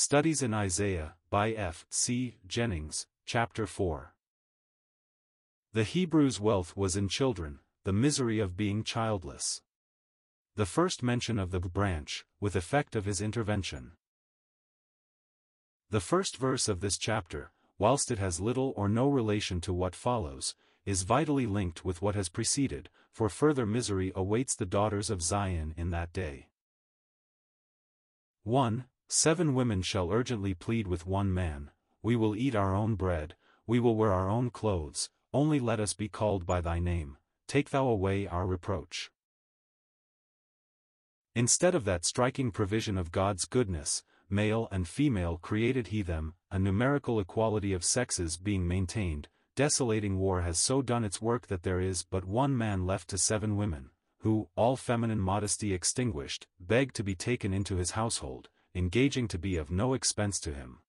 Studies in Isaiah, by F. C. Jennings, Chapter 4. The Hebrew's wealth was in children, the misery of being childless. The first mention of the branch, with effect of his intervention. The first verse of this chapter, whilst it has little or no relation to what follows, is vitally linked with what has preceded, for further misery awaits the daughters of Zion in that day. 1. Seven women shall urgently plead with one man, We will eat our own bread, we will wear our own clothes, only let us be called by thy name, take thou away our reproach. Instead of that striking provision of God's goodness, male and female created he them, a numerical equality of sexes being maintained, desolating war has so done its work that there is but one man left to seven women, who, all feminine modesty extinguished, beg to be taken into his household, engaging to be of no expense to him.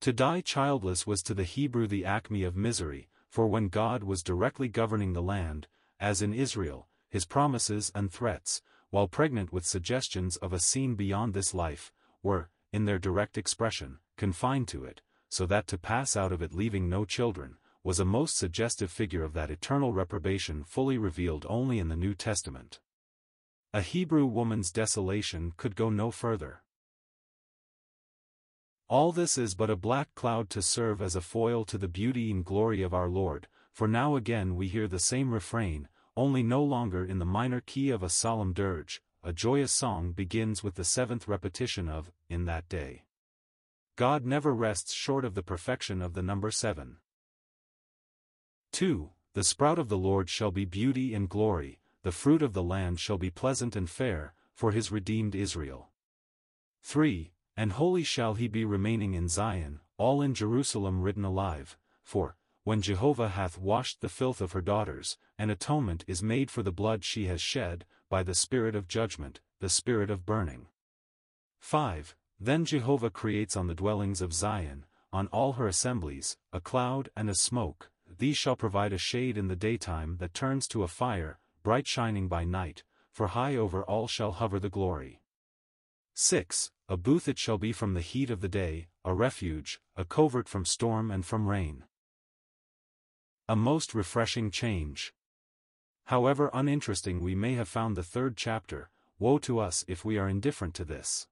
To die childless was to the Hebrew the acme of misery, for when God was directly governing the land, as in Israel, his promises and threats, while pregnant with suggestions of a scene beyond this life, were, in their direct expression, confined to it, so that to pass out of it leaving no children, was a most suggestive figure of that eternal reprobation fully revealed only in the New Testament. A Hebrew woman's desolation could go no further. All this is but a black cloud to serve as a foil to the beauty and glory of our Lord, for now again we hear the same refrain, only no longer in the minor key of a solemn dirge, a joyous song begins with the seventh repetition of, in that day. God never rests short of the perfection of the number seven. 2. The sprout of the Lord shall be beauty and glory, the fruit of the land shall be pleasant and fair, for his redeemed Israel. 3. And holy shall he be remaining in Zion, all in Jerusalem written alive, for, when Jehovah hath washed the filth of her daughters, an atonement is made for the blood she has shed, by the spirit of judgment, the spirit of burning. 5. Then Jehovah creates on the dwellings of Zion, on all her assemblies, a cloud and a smoke, these shall provide a shade in the daytime that turns to a fire, bright shining by night, for high over all shall hover the glory. 6. A booth it shall be from the heat of the day, a refuge, a covert from storm and from rain. A most refreshing change. However uninteresting we may have found the third chapter, woe to us if we are indifferent to this.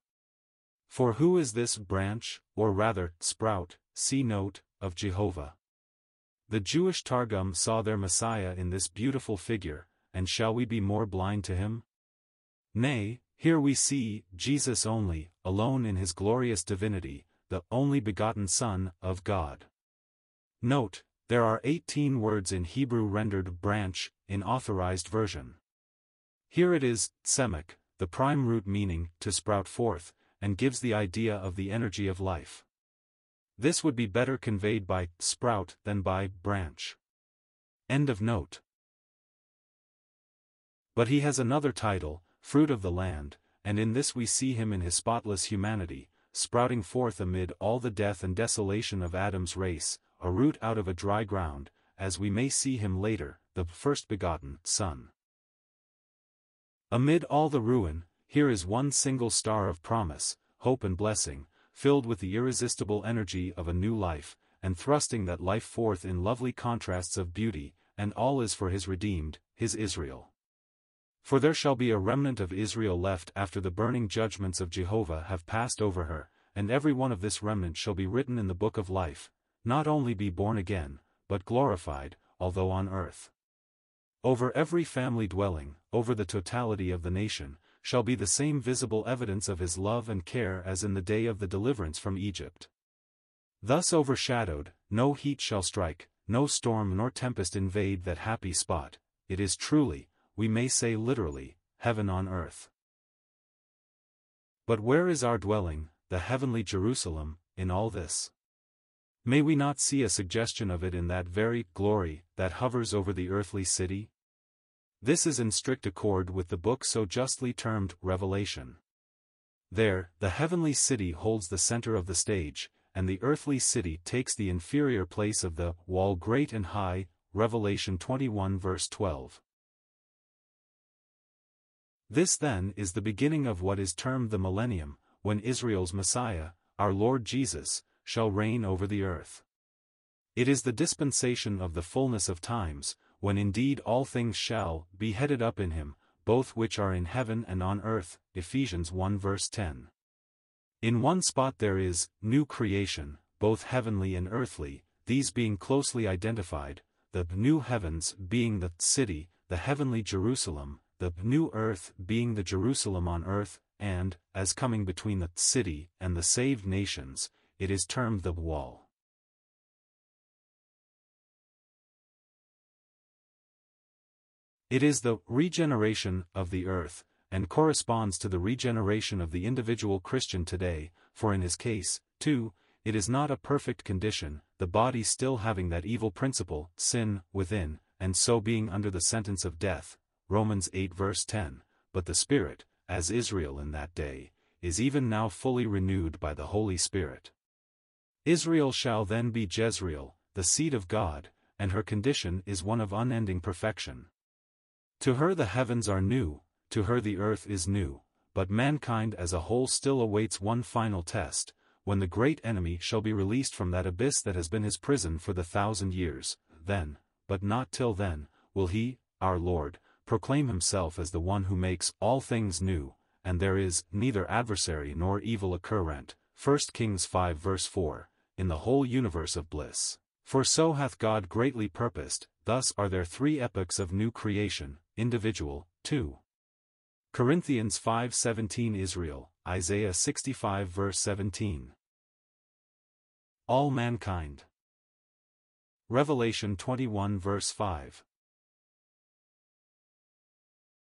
For who is this branch, or rather, sprout, see note, of Jehovah? The Jewish Targum saw their Messiah in this beautiful figure, and shall we be more blind to him? Nay, here we see Jesus only, alone in his glorious divinity, the only begotten Son of God. Note, there are 18 words in Hebrew rendered branch, in authorized version. Here it is, tsemach, the prime root meaning, to sprout forth, and gives the idea of the energy of life. This would be better conveyed by sprout than by branch. End of note. But he has another title, fruit of the land, and in this we see him in his spotless humanity, sprouting forth amid all the death and desolation of Adam's race, a root out of a dry ground, as we may see him later, the first-begotten Son. Amid all the ruin, here is one single star of promise, hope and blessing, filled with the irresistible energy of a new life, and thrusting that life forth in lovely contrasts of beauty, and all is for his redeemed, his Israel. For there shall be a remnant of Israel left after the burning judgments of Jehovah have passed over her, and every one of this remnant shall be written in the book of life, not only be born again, but glorified, although on earth. Over every family dwelling, over the totality of the nation, shall be the same visible evidence of his love and care as in the day of the deliverance from Egypt. Thus overshadowed, no heat shall strike, no storm nor tempest invade that happy spot, it is truly, we may say literally, heaven on earth. But where is our dwelling, the heavenly Jerusalem, in all this? May we not see a suggestion of it in that very glory that hovers over the earthly city? This is in strict accord with the book so justly termed Revelation. There, the heavenly city holds the center of the stage, and the earthly city takes the inferior place of the wall great and high, Revelation 21 verse 12. This then is the beginning of what is termed the millennium, when Israel's Messiah, our Lord Jesus, shall reign over the earth. It is the dispensation of the fullness of times, when indeed all things shall be headed up in him, both which are in heaven and on earth, Ephesians 1 verse 10. In one spot there is, new creation, both heavenly and earthly, these being closely identified, the new heavens being the city, the heavenly Jerusalem, the new earth being the Jerusalem on earth, and, as coming between the city and the saved nations, it is termed the wall. It is the regeneration of the earth, and corresponds to the regeneration of the individual Christian today, for in his case, too, it is not a perfect condition, the body still having that evil principle, sin, within, and so being under the sentence of death, Romans 8 verse 10, but the Spirit, as Israel in that day, is even now fully renewed by the Holy Spirit. Israel shall then be Jezreel, the seed of God, and her condition is one of unending perfection. To her the heavens are new, to her the earth is new, but mankind as a whole still awaits one final test, when the great enemy shall be released from that abyss that has been his prison for the thousand years, then, but not till then, will he, our Lord, proclaim himself as the one who makes all things new, and there is neither adversary nor evil occurrent. 1 Kings 5 verse 4, in the whole universe of bliss. For so hath God greatly purposed, thus are there three epochs of new creation, individual, 2. Corinthians 5:17 Israel, Isaiah 65 verse 17. All mankind. Revelation 21 verse 5.